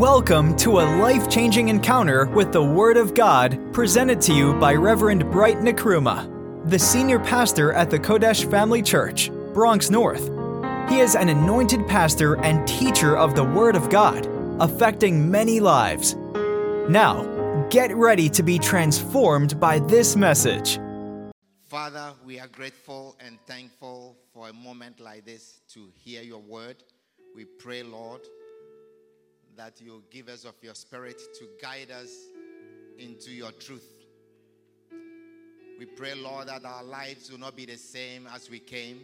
Welcome to a life changing encounter with the Word of God presented to you by Reverend Bright Nkrumah, the senior pastor at the Qodesh Family Church, Bronx North. He is an anointed pastor and teacher of the Word of God, affecting many lives. Now, get ready to be transformed by this message. Father, we are grateful and thankful for a moment like this to hear your word. We pray, Lord, that you give us of your spirit to guide us into your truth. We pray, Lord, that our lives will not be the same as we came,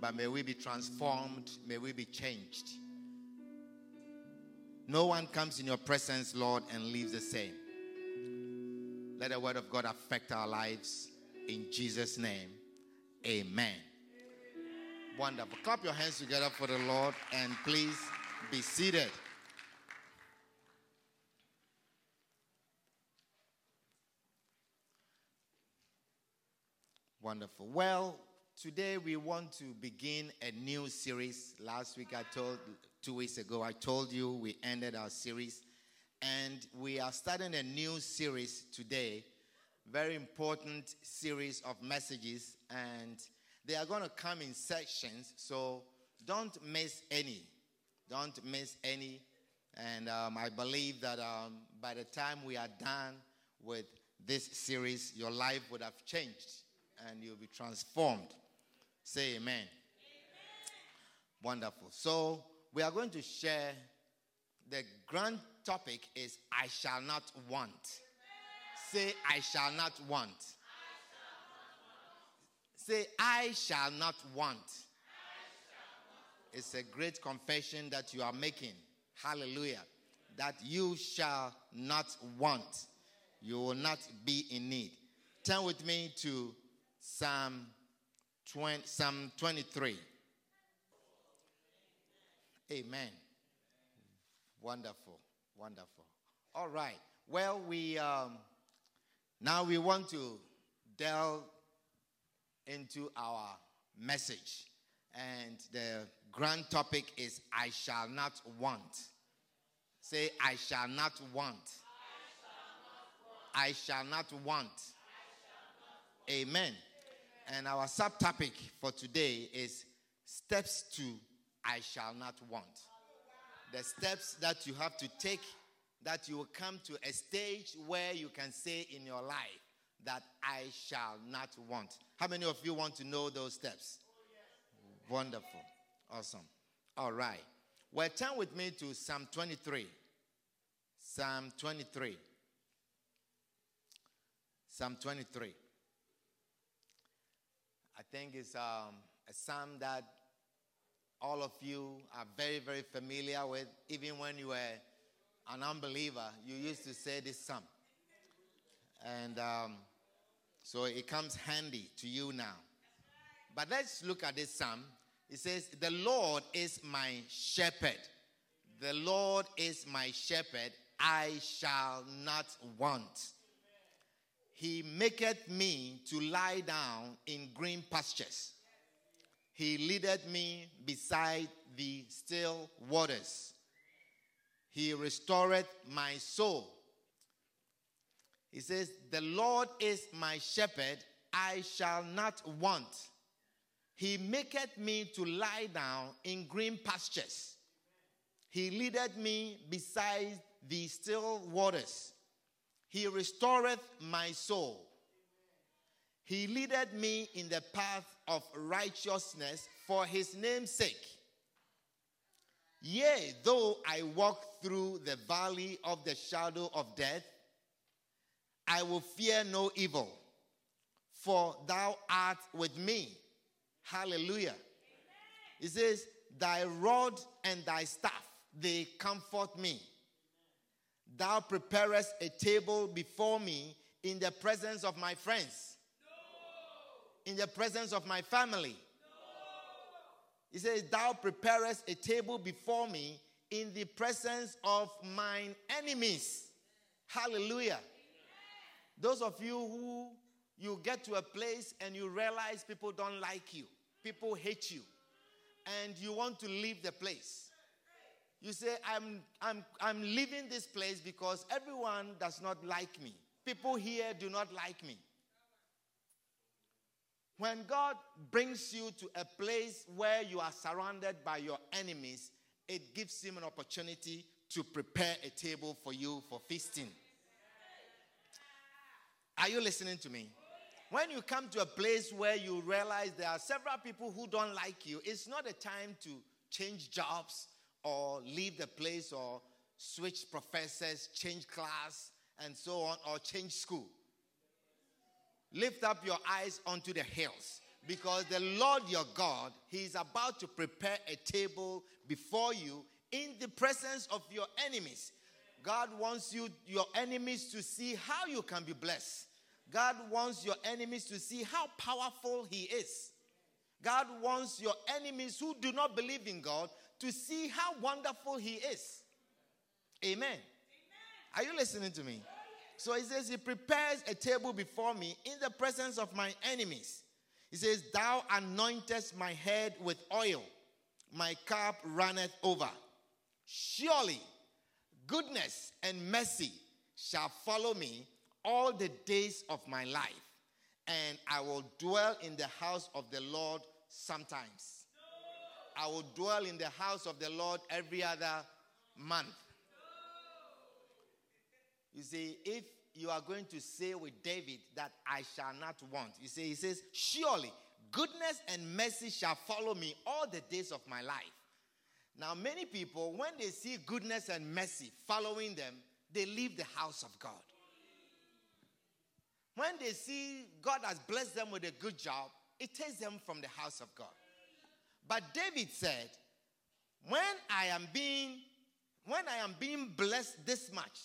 but may we be transformed, may we be changed. No one comes in your presence, Lord, and leaves the same. Let the word of God affect our lives in Jesus' name. Amen. Wonderful. Clap your hands together for the Lord and please be seated. Wonderful. Well, today we want to begin a new series. Last week I told, two weeks ago, I told you we ended our series. And we are starting a new series today. Very important series of messages. And they are going to come in sections. So don't miss any. Don't miss any. And um, I believe that um, by the time we are done with this series, your life would have changed and you'll be transformed. Say amen. amen. Wonderful. So, we are going to share the grand topic is I shall not want. Say I shall not want. Say I shall not want. It's a great confession that you are making. Hallelujah. That you shall not want. You will not be in need. Turn with me to Psalm 20, Psalm 23. Amen. Wonderful, wonderful. All right. Well, we um, now we want to delve into our message, and the grand topic is "I shall not want." Say, "I shall not want." I shall not want. Amen. And our subtopic for today is steps to I shall not want. The steps that you have to take that you will come to a stage where you can say in your life that I shall not want. How many of you want to know those steps? Wonderful. Awesome. All right. Well, turn with me to Psalm 23. Psalm 23. Psalm 23. I think it's um, a psalm that all of you are very, very familiar with. Even when you were an unbeliever, you used to say this psalm. And um, so it comes handy to you now. But let's look at this psalm. It says, The Lord is my shepherd. The Lord is my shepherd. I shall not want. He maketh me to lie down in green pastures. He leadeth me beside the still waters. He restoreth my soul. He says, The Lord is my shepherd, I shall not want. He maketh me to lie down in green pastures. He leadeth me beside the still waters. He restoreth my soul. He leadeth me in the path of righteousness for his name's sake. Yea, though I walk through the valley of the shadow of death, I will fear no evil, for thou art with me. Hallelujah. He says, Thy rod and thy staff, they comfort me. Thou preparest a table before me in the presence of my friends, in the presence of my family. No. He says, Thou preparest a table before me in the presence of mine enemies. Hallelujah. Amen. Those of you who you get to a place and you realize people don't like you, people hate you, and you want to leave the place. You say, I'm, I'm, I'm leaving this place because everyone does not like me. People here do not like me. When God brings you to a place where you are surrounded by your enemies, it gives him an opportunity to prepare a table for you for feasting. Are you listening to me? When you come to a place where you realize there are several people who don't like you, it's not a time to change jobs or leave the place or switch professors, change class, and so on, or change school. Lift up your eyes onto the hills because the Lord your God, He is about to prepare a table before you in the presence of your enemies. God wants you, your enemies, to see how you can be blessed. God wants your enemies to see how powerful He is. God wants your enemies who do not believe in God to see how wonderful He is. Amen. Amen. Are you listening to me? So he says, He prepares a table before me in the presence of my enemies. He says, Thou anointest my head with oil, my cup runneth over. Surely goodness and mercy shall follow me all the days of my life, and I will dwell in the house of the Lord sometimes. I will dwell in the house of the Lord every other month. You see, if you are going to say with David that I shall not want, you see, he says, Surely goodness and mercy shall follow me all the days of my life. Now, many people, when they see goodness and mercy following them, they leave the house of God. When they see God has blessed them with a good job, it takes them from the house of God. But David said, when I am being when I am being blessed this much,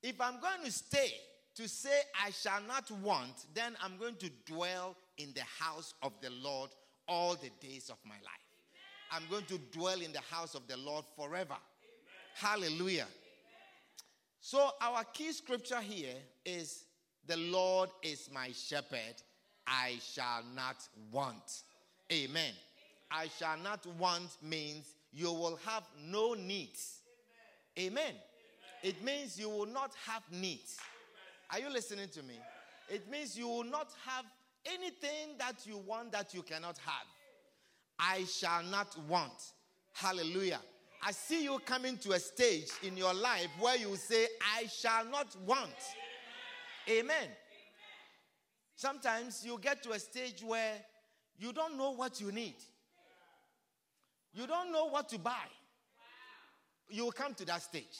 if I'm going to stay to say I shall not want, then I'm going to dwell in the house of the Lord all the days of my life. I'm going to dwell in the house of the Lord forever. Hallelujah. So, our key scripture here is the Lord is my shepherd, I shall not want. Amen. I shall not want means you will have no needs. Amen. It means you will not have needs. Are you listening to me? It means you will not have anything that you want that you cannot have. I shall not want. Hallelujah. I see you coming to a stage in your life where you say, I shall not want. Amen. Sometimes you get to a stage where you don't know what you need. You don't know what to buy. You will come to that stage.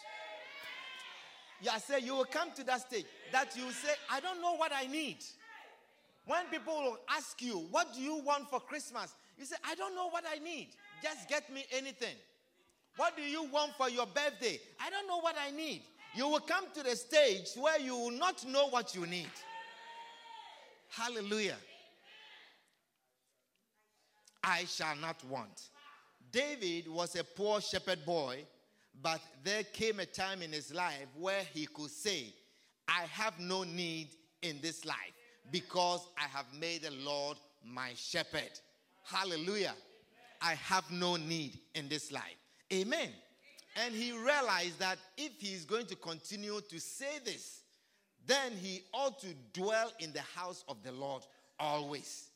Yeah, say you will come to that stage that you say, I don't know what I need. When people will ask you, What do you want for Christmas? You say, I don't know what I need. Just get me anything. What do you want for your birthday? I don't know what I need. You will come to the stage where you will not know what you need. Hallelujah. I shall not want. David was a poor shepherd boy, but there came a time in his life where he could say, I have no need in this life because I have made the Lord my shepherd. Hallelujah. I have no need in this life. Amen. And he realized that if he is going to continue to say this, then he ought to dwell in the house of the Lord always.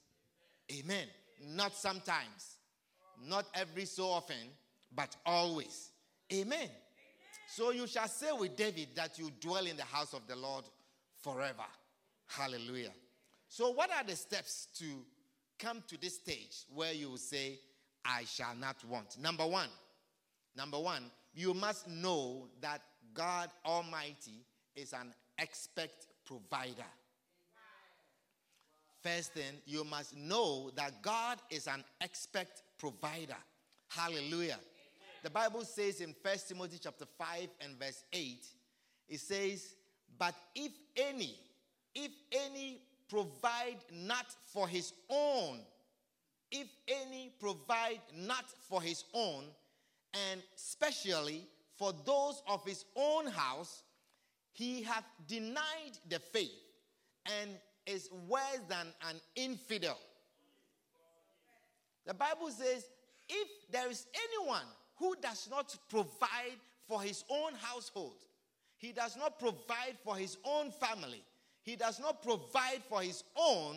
Amen. Not sometimes, not every so often, but always. Amen. So you shall say with David that you dwell in the house of the Lord forever. Hallelujah. So, what are the steps to come to this stage where you say, I shall not want? Number one, number one, you must know that God Almighty is an expert provider. First thing, you must know that God is an expert provider. Hallelujah. The Bible says in First Timothy chapter 5 and verse 8, it says, But if any, if any provide not for his own, if any provide not for his own, and specially for those of his own house, he hath denied the faith and is worse than an infidel. The Bible says, if there is anyone who does not provide for his own household, he does not provide for his own family, he does not provide for his own,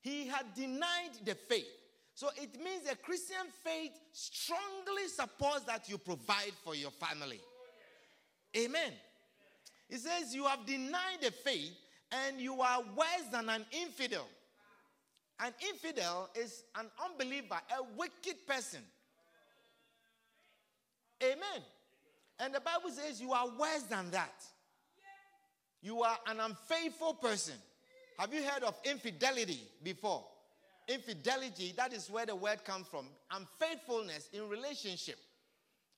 he had denied the faith. So it means the Christian faith strongly supports that you provide for your family. Amen. It says you have denied the faith and you are worse than an infidel. An infidel is an unbeliever, a wicked person. Amen. And the Bible says you are worse than that. You are an unfaithful person. Have you heard of infidelity before? Infidelity, that is where the word comes from. Unfaithfulness in relationship.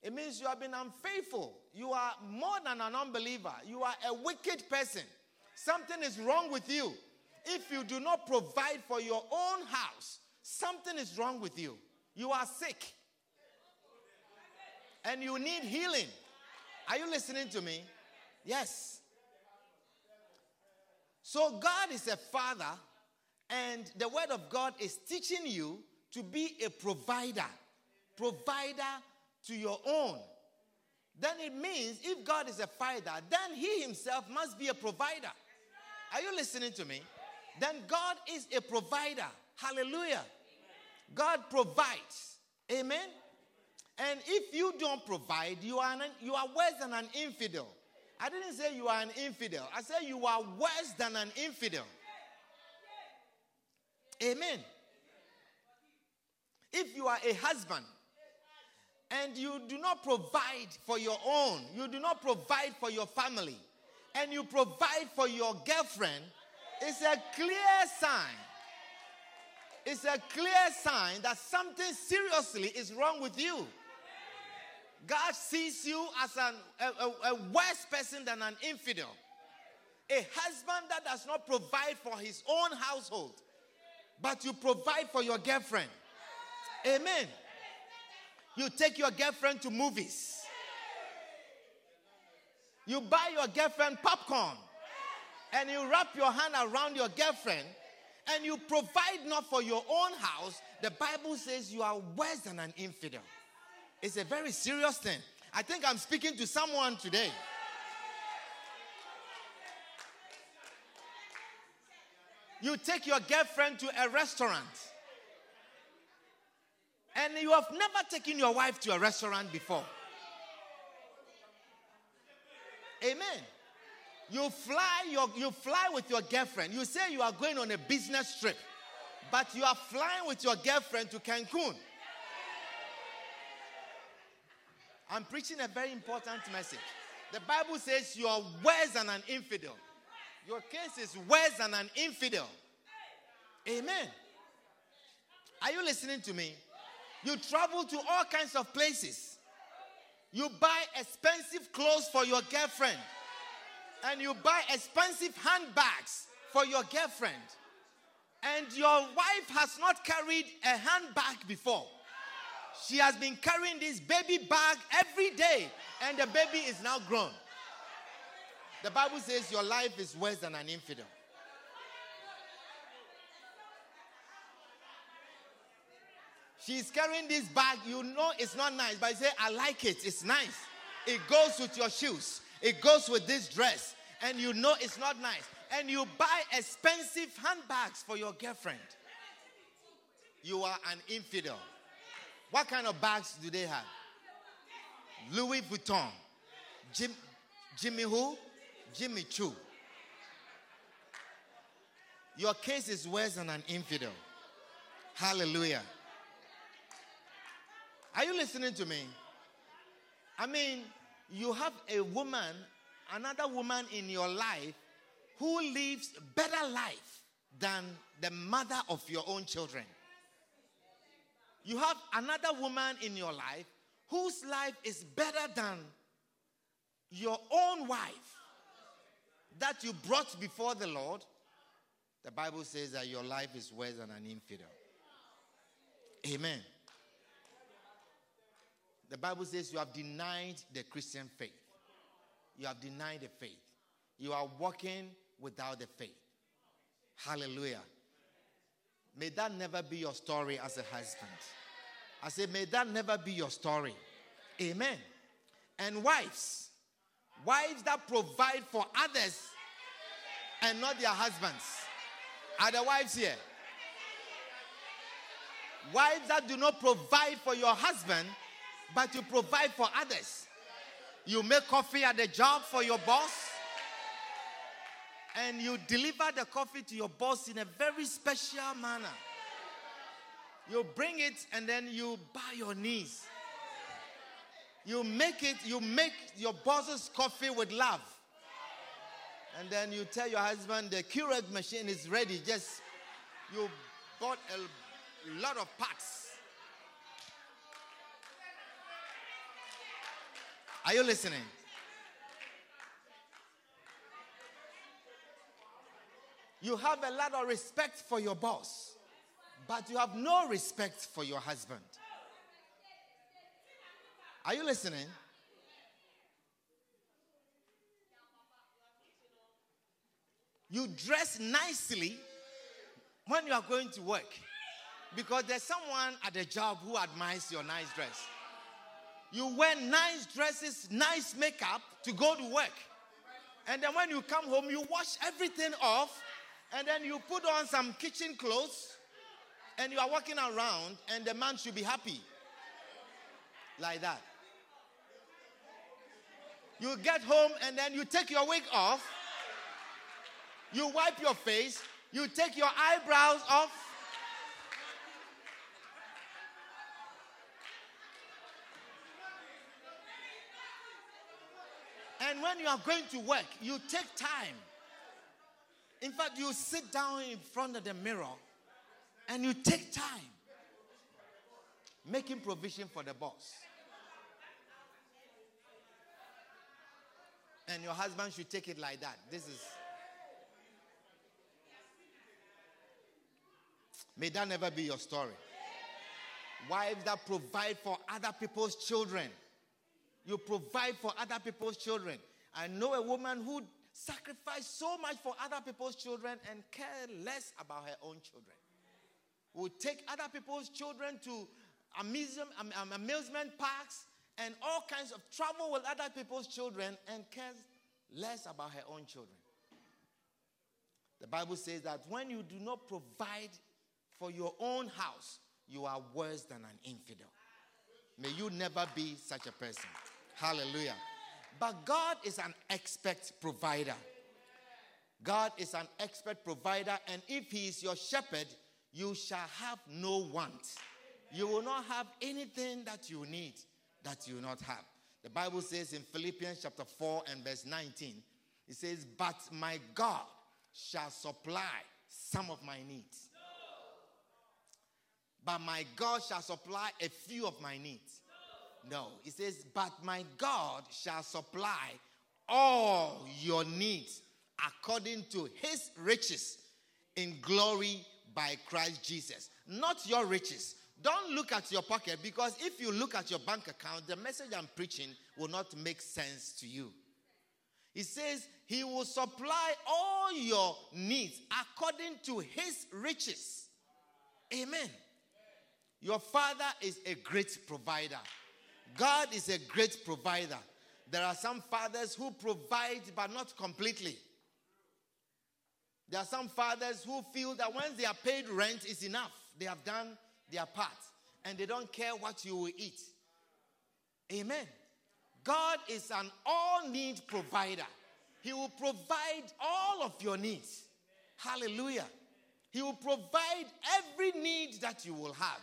It means you have been unfaithful. You are more than an unbeliever. You are a wicked person. Something is wrong with you. If you do not provide for your own house, something is wrong with you. You are sick. And you need healing. Are you listening to me? Yes. So, God is a father, and the word of God is teaching you to be a provider. Provider to your own. Then it means if God is a fighter, then He Himself must be a provider. Are you listening to me? Then God is a provider. Hallelujah. God provides. Amen. And if you don't provide, you are, an, you are worse than an infidel. I didn't say you are an infidel. I said you are worse than an infidel. Amen. If you are a husband and you do not provide for your own, you do not provide for your family, and you provide for your girlfriend, it's a clear sign. It's a clear sign that something seriously is wrong with you. God sees you as an, a, a, a worse person than an infidel. A husband that does not provide for his own household, but you provide for your girlfriend. Amen. You take your girlfriend to movies. You buy your girlfriend popcorn and you wrap your hand around your girlfriend and you provide not for your own house, the Bible says you are worse than an infidel. It's a very serious thing. I think I'm speaking to someone today. You take your girlfriend to a restaurant and you have never taken your wife to a restaurant before. Amen. You fly, your, you fly with your girlfriend. You say you are going on a business trip, but you are flying with your girlfriend to Cancun. I'm preaching a very important message. The Bible says you are worse than an infidel. Your case is worse than an infidel. Amen. Are you listening to me? You travel to all kinds of places. You buy expensive clothes for your girlfriend. And you buy expensive handbags for your girlfriend. And your wife has not carried a handbag before. She has been carrying this baby bag every day, and the baby is now grown. The Bible says your life is worse than an infidel. She's carrying this bag. You know it's not nice, but you say, I like it. It's nice. It goes with your shoes, it goes with this dress, and you know it's not nice. And you buy expensive handbags for your girlfriend. You are an infidel. What kind of bags do they have? Louis Vuitton. Jim, Jimmy who? Jimmy Choo. Your case is worse than an infidel. Hallelujah. Are you listening to me? I mean, you have a woman, another woman in your life who lives better life than the mother of your own children. You have another woman in your life whose life is better than your own wife that you brought before the Lord. The Bible says that your life is worse than an infidel. Amen. The Bible says you have denied the Christian faith. You have denied the faith. You are walking without the faith. Hallelujah. May that never be your story as a husband. I say, may that never be your story Amen. And wives, wives that provide for others and not their husbands. Are the wives here? Wives that do not provide for your husband, but you provide for others. You make coffee at the job for your boss, and you deliver the coffee to your boss in a very special manner. You bring it and then you bow your knees. You make it, you make your boss's coffee with love. And then you tell your husband the Keurig machine is ready. Just you bought a lot of parts. Are you listening? You have a lot of respect for your boss, but you have no respect for your husband. Are you listening? You dress nicely when you are going to work because there's someone at the job who admires your nice dress. You wear nice dresses, nice makeup to go to work. And then when you come home, you wash everything off and then you put on some kitchen clothes and you are walking around and the man should be happy. Like that. You get home and then you take your wig off you wipe your face, you take your eyebrows off. And when you are going to work, you take time. In fact, you sit down in front of the mirror and you take time making provision for the boss. And your husband should take it like that. This is May that never be your story. Wives that provide for other people's children. You provide for other people's children. I know a woman who sacrificed so much for other people's children and care less about her own children. Would take other people's children to amusement, amusement parks and all kinds of travel with other people's children and cares less about her own children. The Bible says that when you do not provide for your own house, you are worse than an infidel. May you never be such a person. Hallelujah. But God is an expert provider. God is an expert provider, and if He is your shepherd, you shall have no want. You will not have anything that you need that you will not have. The Bible says in Philippians chapter 4 and verse 19, it says, But my God shall supply some of my needs but my God shall supply a few of my needs. No, it says, but my God shall supply all your needs according to his riches in glory by Christ Jesus. Not your riches. Don't look at your pocket because if you look at your bank account, the message I'm preaching will not make sense to you. He says, He will supply all your needs according to His riches. Amen. Your father is a great provider. God is a great provider. There are some fathers who provide but not completely. There are some fathers who feel that once they are paid rent is enough. They have done their part and they don't care what you will eat. Amen. God is an all need provider. He will provide all of your needs. Hallelujah. He will provide every need that you will have.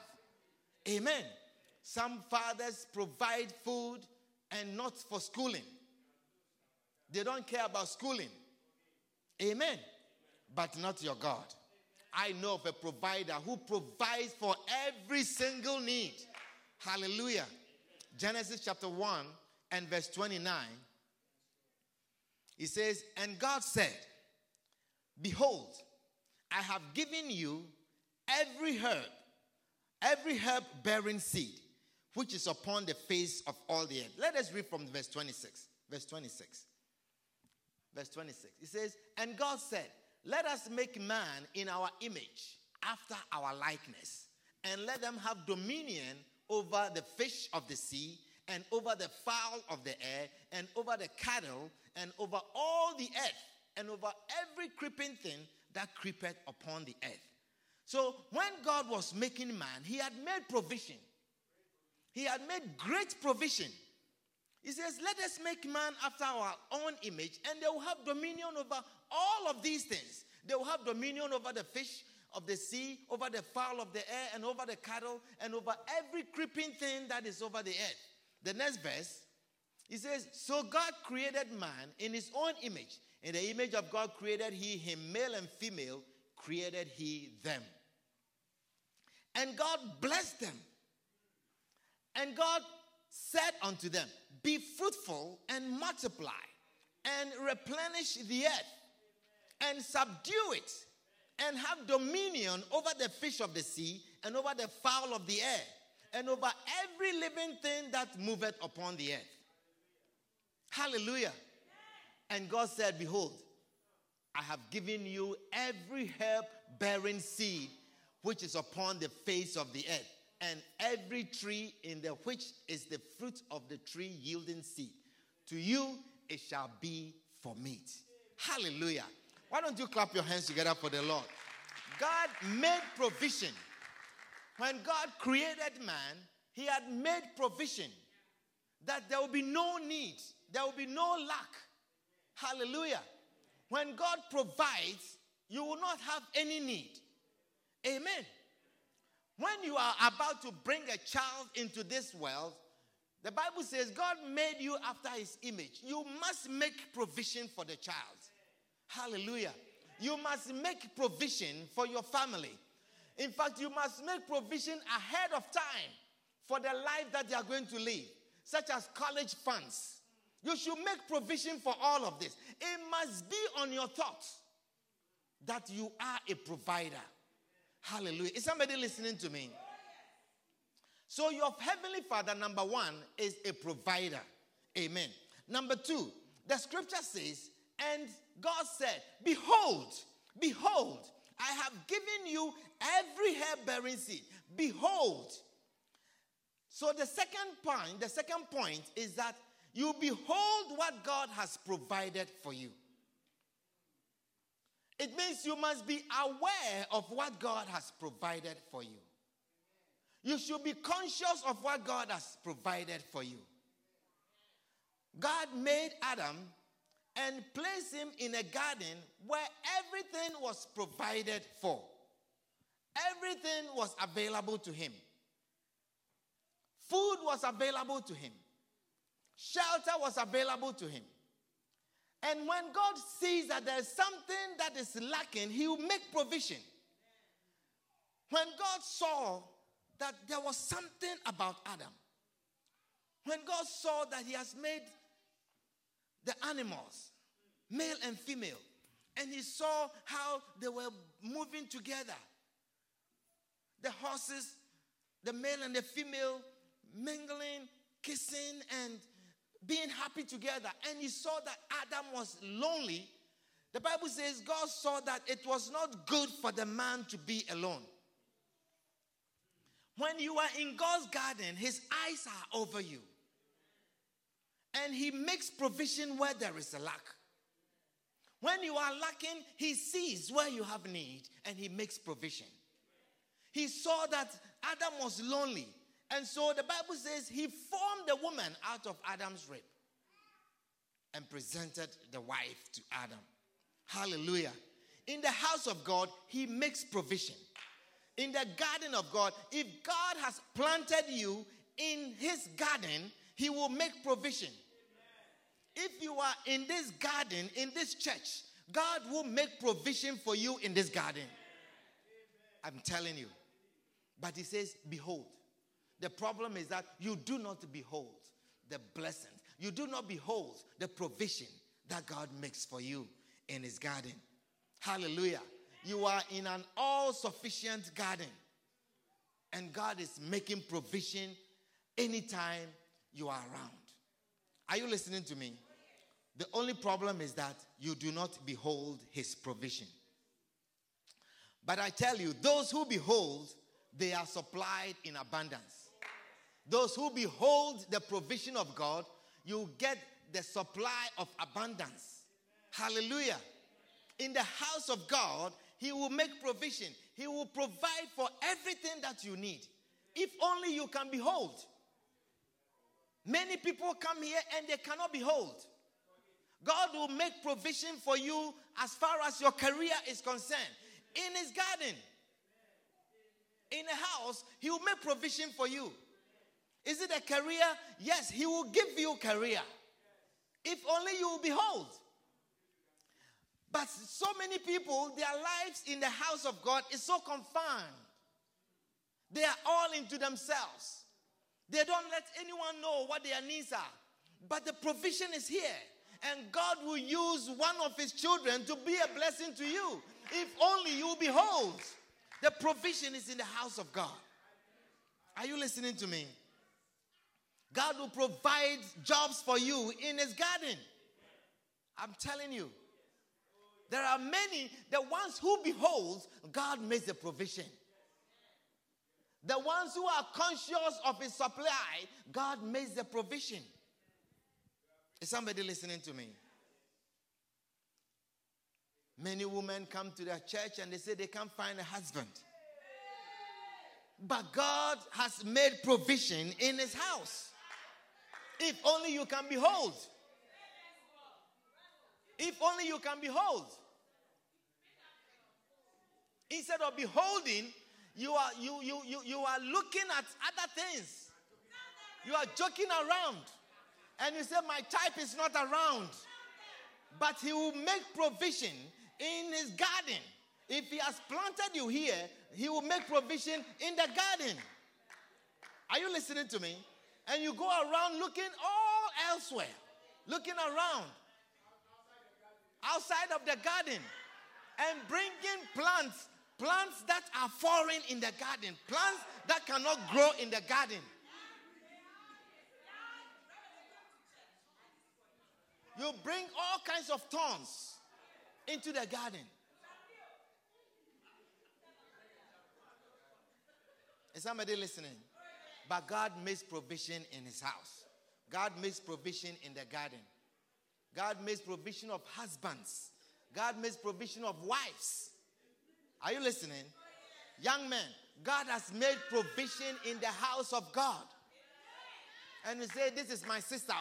Amen. Some fathers provide food and not for schooling. They don't care about schooling. Amen. But not your God. I know of a provider who provides for every single need. Hallelujah. Genesis chapter 1 and verse 29. He says, And God said, Behold, I have given you every herb every herb bearing seed which is upon the face of all the earth. Let us read from verse 26. Verse 26. Verse 26. It says, And God said, Let us make man in our image, after our likeness, and let them have dominion over the fish of the sea, and over the fowl of the air, and over the cattle, and over all the earth, and over every creeping thing that creepeth upon the earth. So when God was making man, he had made provision. He had made great provision. He says, Let us make man after our own image, and they will have dominion over all of these things. They will have dominion over the fish of the sea, over the fowl of the air, and over the cattle, and over every creeping thing that is over the earth. The next verse, he says, So God created man in his own image. In the image of God created he him, male and female, created he them. And God blessed them. And God said unto them, Be fruitful and multiply, and replenish the earth, and subdue it, and have dominion over the fish of the sea, and over the fowl of the air, and over every living thing that moveth upon the earth. Hallelujah. And God said, Behold, I have given you every herb bearing seed which is upon the face of the earth, and every tree in the which is the fruit of the tree yielding seed. To you it shall be for meat. Hallelujah. Why don't you clap your hands together for the Lord? God made provision. When God created man, he had made provision that there will be no need, there will be no lack. Hallelujah. When God provides, you will not have any need. Amen. When you are about to bring a child into this world, the Bible says God made you after his image. You must make provision for the child. Hallelujah. You must make provision for your family. In fact, you must make provision ahead of time for the life that they are going to live, such as college funds. You should make provision for all of this. It must be on your thoughts that you are a provider. Hallelujah. Is somebody listening to me? So, your heavenly father, number one, is a provider. Amen. Number two, the scripture says, and God said, Behold, behold, I have given you every hair bearing seed. Behold. So, the second point, the second point is that you behold what God has provided for you. It means you must be aware of what God has provided for you. You should be conscious of what God has provided for you. God made Adam and placed him in a garden where everything was provided for. Everything was available to him. Food was available to him. Shelter was available to him. And when God sees that there's something that is lacking, He will make provision. When God saw that there was something about Adam, when God saw that He has made the animals, male and female, and He saw how they were moving together the horses, the male and the female mingling, kissing, and being happy together. And he saw that Adam was lonely. The Bible says God saw that it was not good for the man to be alone. When you are in God's garden, his eyes are over you. And he makes provision where there is a lack. When you are lacking, he sees where you have need and he makes provision. He saw that Adam was lonely and so the Bible says he formed the woman out of Adam's rib and presented the wife to Adam. Hallelujah. In the house of God, he makes provision. In the garden of God, if God has planted you in his garden, he will make provision. If you are in this garden, in this church, God will make provision for you in this garden. I'm telling you. But he says, Behold, the problem is that you do not behold the blessings. You do not behold the provision that God makes for you in His garden. Hallelujah. You are in an all sufficient garden, and God is making provision anytime you are around. Are you listening to me? The only problem is that you do not behold His provision. But I tell you, those who behold, they are supplied in abundance. Those who behold the provision of God, you get the supply of abundance. Hallelujah. In the house of God, He will make provision. He will provide for everything that you need. If only you can behold. Many people come here and they cannot behold. God will make provision for you as far as your career is concerned. In His garden, in a house, He will make provision for you. Is it a career? Yes, He will give you career. If only you will behold. But so many people, their lives in the house of God is so confined. They are all into themselves. They don't let anyone know what their needs are. But the provision is here. And God will use one of his children to be a blessing to you. If only you will behold. The provision is in the house of God. Are you listening to me? God will provide jobs for you in his garden. I'm telling you. There are many, the ones who behold, God makes the provision. The ones who are conscious of his supply, God makes the provision. Is somebody listening to me? Many women come to their church and they say they can't find a husband. But God has made provision in his house. If only you can behold. If only you can behold. Instead of beholding, you are you you you, you are looking at other things. You are joking around. And you say, My type is not around. But he will make provision in his garden. If he has planted you here, he will make provision in the garden. Are you listening to me? And you go around looking all elsewhere, looking around outside of the garden and bringing plants, plants that are foreign in the garden, plants that cannot grow in the garden. You bring all kinds of thorns into the garden. Is somebody listening? But God makes provision in his house. God makes provision in the garden. God makes provision of husbands. God makes provision of wives. Are you listening? Young men, God has made provision in the house of God and you say, This is my sister.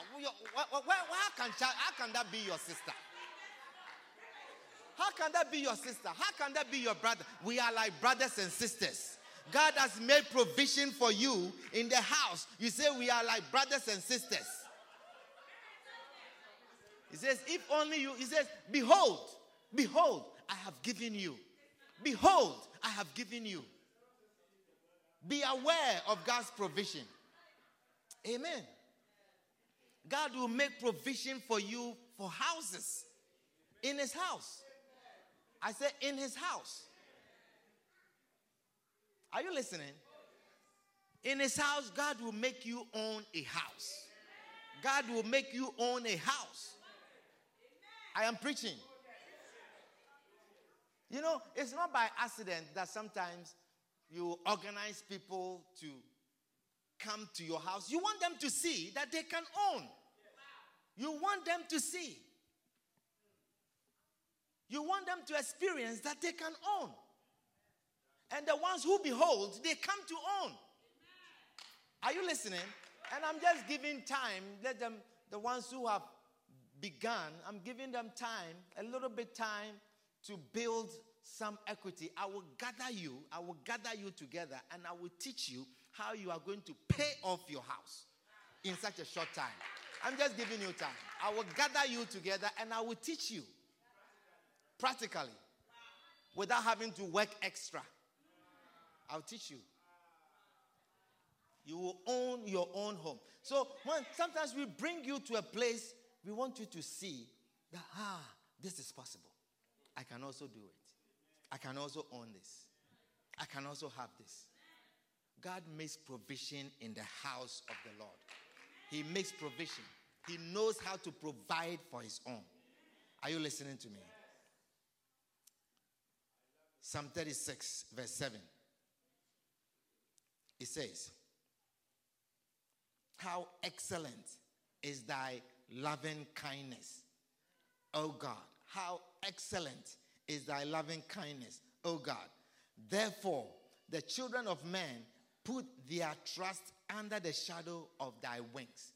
Can, how can that be your sister? How can that be your sister? How can that be your brother? We are like brothers and sisters. God has made provision for you in the house. You say we are like brothers and sisters. He says, if only you, he says, behold, behold, I have given you. Behold, I have given you. Be aware of God's provision. Amen. God will make provision for you for houses in his house. I said, in his house. Are you listening? In his house, God will make you own a house. God will make you own a house. I am preaching. You know, it's not by accident that sometimes you organize people to come to your house, you want them to see that they can own. You want them to see. You want them to experience that they can own. And the ones who behold, they come to own. Are you listening? And I'm just giving time. Let them, the ones who have begun, I'm giving them time, a little bit time to build some equity. I will gather you, I will gather you together, and I will teach you how you are going to pay off your house in such a short time. I'm just giving you time. I will gather you together and I will teach you practically without having to work extra. I'll teach you. You will own your own home. So when sometimes we bring you to a place, we want you to see that ah, this is possible. I can also do it. I can also own this. I can also have this. God makes provision in the house of the Lord. He makes provision. He knows how to provide for his own. Are you listening to me? Psalm 36, verse 7. It says, How excellent is thy loving kindness, O God. How excellent is thy loving kindness, O God. Therefore, the children of men put their trust under the shadow of thy wings.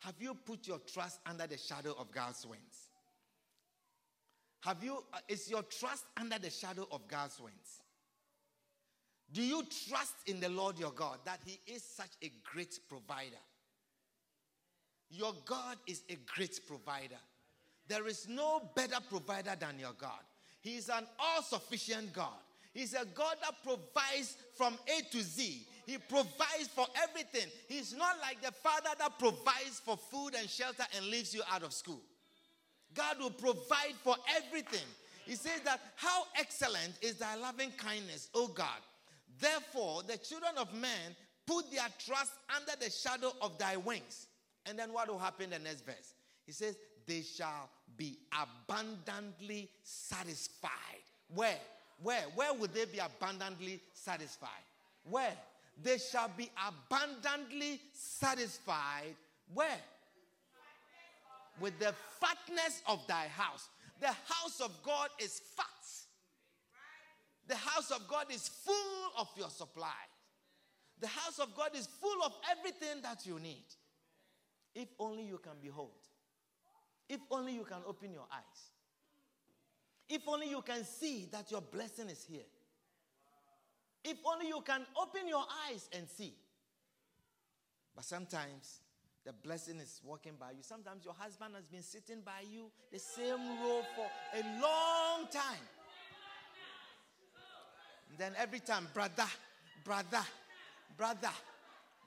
Have you put your trust under the shadow of God's wings? Have you, uh, is your trust under the shadow of God's wings? Do you trust in the Lord your God that He is such a great provider? Your God is a great provider. There is no better provider than your God. He is an all sufficient God. He's a God that provides from A to Z. He provides for everything. He's not like the father that provides for food and shelter and leaves you out of school. God will provide for everything. He says that, How excellent is thy loving kindness, O God. Therefore, the children of men put their trust under the shadow of thy wings. And then what will happen the next verse? He says, They shall be abundantly satisfied. Where? Where? Where would they be abundantly satisfied? Where? They shall be abundantly satisfied. Where? With the fatness of thy house. The house of God is fat. The house of God is full of your supply. The house of God is full of everything that you need. If only you can behold. If only you can open your eyes. If only you can see that your blessing is here. If only you can open your eyes and see. But sometimes the blessing is walking by you. Sometimes your husband has been sitting by you the same row for a long time. Then every time, brother, brother, brother,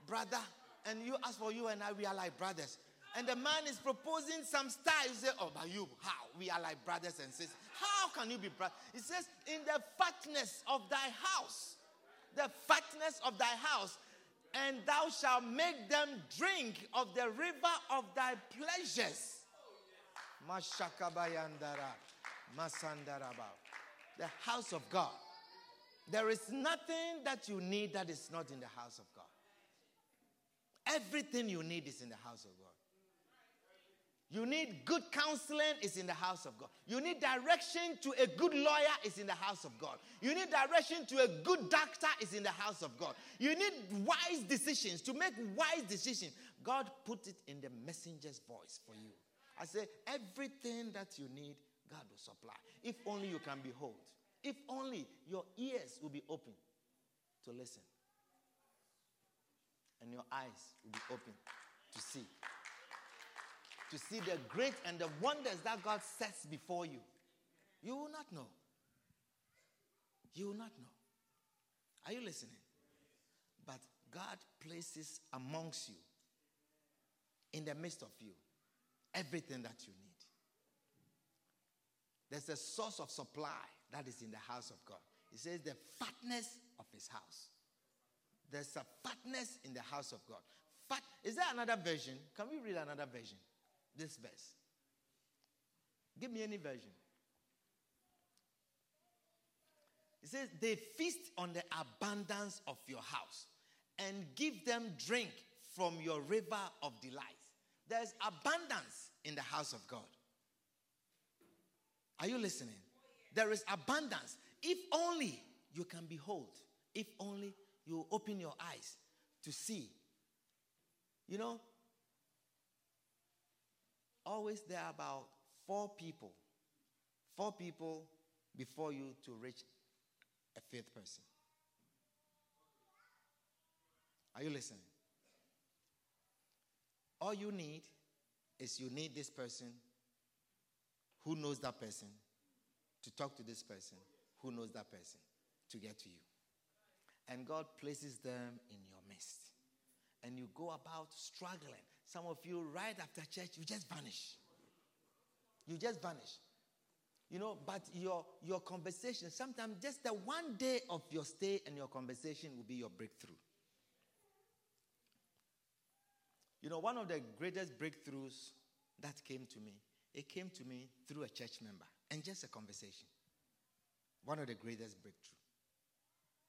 brother, and you ask for you and I, we are like brothers. And the man is proposing some style. You say, Oh, but you, how? We are like brothers and sisters. How can you be brothers? He says, In the fatness of thy house, the fatness of thy house, and thou shalt make them drink of the river of thy pleasures. Mashakabayandara, Masandaraba. The house of God. There is nothing that you need that is not in the house of God. Everything you need is in the house of God. You need good counseling is in the house of God. You need direction to a good lawyer is in the house of God. You need direction to a good doctor is in the house of God. You need wise decisions to make wise decisions. God put it in the messenger's voice for you. I say everything that you need, God will supply. If only you can behold. If only your ears will be open to listen. And your eyes will be open to see to see the great and the wonders that God sets before you, you will not know. You will not know. Are you listening? But God places amongst you, in the midst of you, everything that you need. There's a source of supply that is in the house of God. He says the fatness of his house. There's a fatness in the house of God. Fat, is there another version? Can we read another version? this verse. Give me any version. It says, They feast on the abundance of your house and give them drink from your river of delight. There's abundance in the house of God. Are you listening? There is abundance. If only you can behold, if only you open your eyes to see. You know, always there are about four people, four people before you to reach a fifth person. Are you listening? All you need is you need this person who knows that person to talk to this person who knows that person to get to you. And God places them in your midst. And you go about struggling some of you, right after church, you just vanish. You just vanish. You know, but your, your conversation, sometimes just the one day of your stay and your conversation will be your breakthrough. You know, one of the greatest breakthroughs that came to me, it came to me through a church member and just a conversation. One of the greatest breakthrough.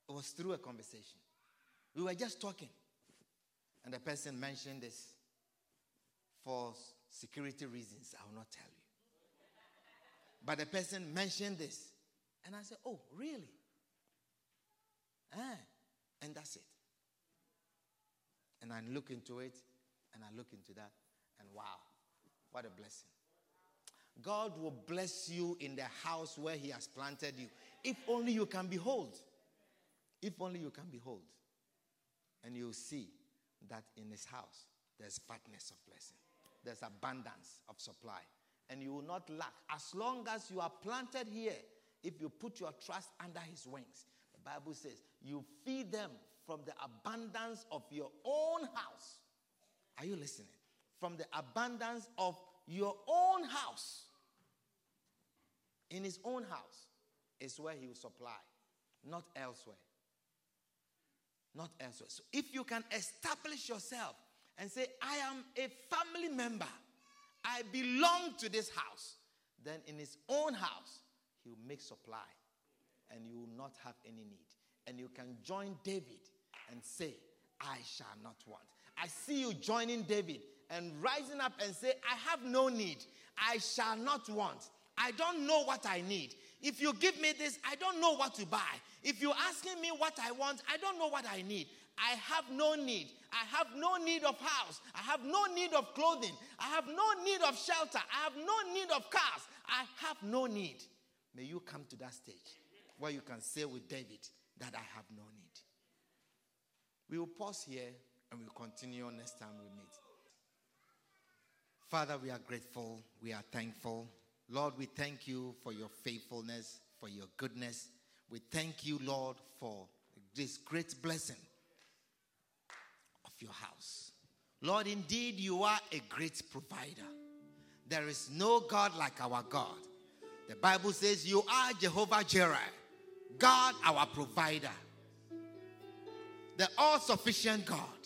It was through a conversation. We were just talking. And the person mentioned this for security reasons. I will not tell you. But the person mentioned this. And I said, Oh, really? Ah, and that's it. And I look into it and I look into that. And wow, what a blessing. God will bless you in the house where He has planted you. If only you can behold. If only you can behold. And you'll see that in His house there's fatness of blessing, there's abundance of supply. And you will not lack. As long as you are planted here, if you put your trust under His wings, the Bible says, you feed them from the abundance of your own house. Are you listening? From the abundance of your own house. In his own house is where he will supply, not elsewhere. Not elsewhere. So if you can establish yourself and say, I am a family member, I belong to this house, then in his own house, he will make supply and you will not have any need. And you can join David and say, I shall not want. I see you joining David and rising up and say, I have no need. I shall not want. I don't know what I need. If you give me this, I don't know what to buy. If you're asking me what I want, I don't know what I need. I have no need. I have no need of house. I have no need of clothing. I have no need of shelter. I have no need of cars. I have no need. May you come to that stage where you can say with David that I have no need. We will pause here and we'll continue next time we meet. Father, we are grateful. We are thankful. Lord, we thank you for your faithfulness, for your goodness. We thank you, Lord, for this great blessing of your house. Lord, indeed, you are a great provider. There is no God like our God. The Bible says you are Jehovah Jireh, God our provider, the all sufficient God.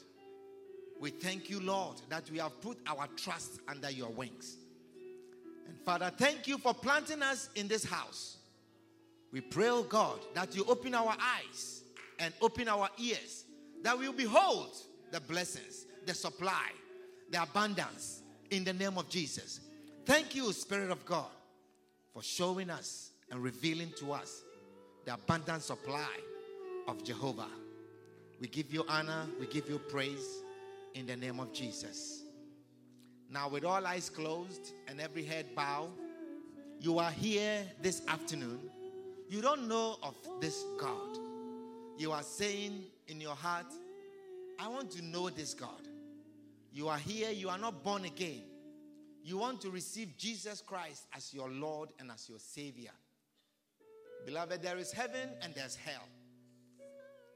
We thank you, Lord, that we have put our trust under your wings. And Father, thank you for planting us in this house. We pray, oh God, that you open our eyes and open our ears, that we will behold the blessings, the supply, the abundance in the name of Jesus. Thank you, Spirit of God, for showing us and revealing to us the abundant supply of Jehovah. We give you honor, we give you praise in the name of Jesus. Now, with all eyes closed and every head bowed, you are here this afternoon. You don't know of this God. You are saying in your heart, I want to know this God. You are here, you are not born again. You want to receive Jesus Christ as your Lord and as your Savior. Beloved, there is heaven and there's hell.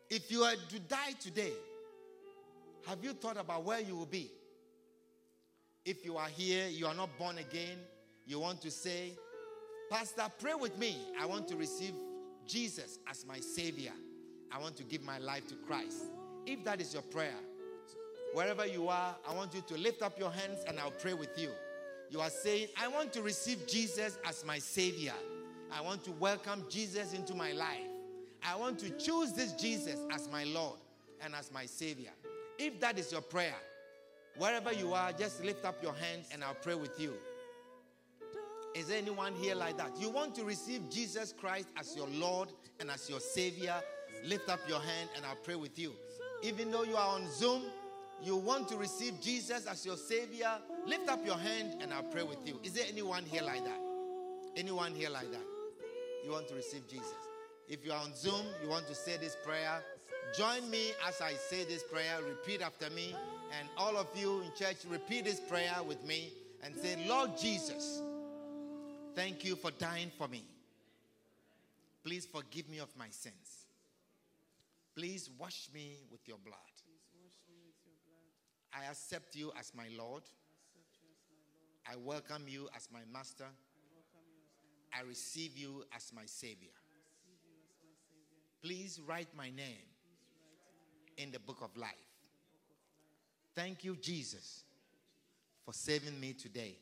If you are to die today, have you thought about where you will be? If you are here, you are not born again, you want to say, Pastor, pray with me. I want to receive Jesus as my Savior. I want to give my life to Christ. If that is your prayer, wherever you are, I want you to lift up your hands and I'll pray with you. You are saying, I want to receive Jesus as my Savior. I want to welcome Jesus into my life. I want to choose this Jesus as my Lord and as my Savior. If that is your prayer, wherever you are, just lift up your hands and I'll pray with you. Is there anyone here like that? You want to receive Jesus Christ as your Lord and as your Savior? Lift up your hand and I'll pray with you. Even though you are on Zoom, you want to receive Jesus as your Savior? Lift up your hand and I'll pray with you. Is there anyone here like that? Anyone here like that? You want to receive Jesus? If you are on Zoom, you want to say this prayer, Join me as I say this prayer. Repeat after me. And all of you in church, repeat this prayer with me and say, Lord Jesus, thank you for dying for me. Please forgive me of my sins. Please wash me with your blood. I accept you as my Lord. I welcome you as my master. I receive you as my Savior. Please write my name in the book of life. Thank you, Jesus, for saving me today.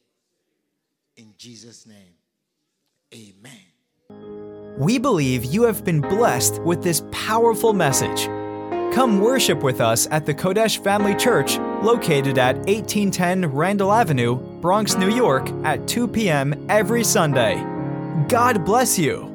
In Jesus' name, amen. We believe you have been blessed with this powerful message. Come worship with us at the Qodesh Family Church, located at 1810 Randall Avenue, Bronx, New York, at 2 p.m. every Sunday. God bless you.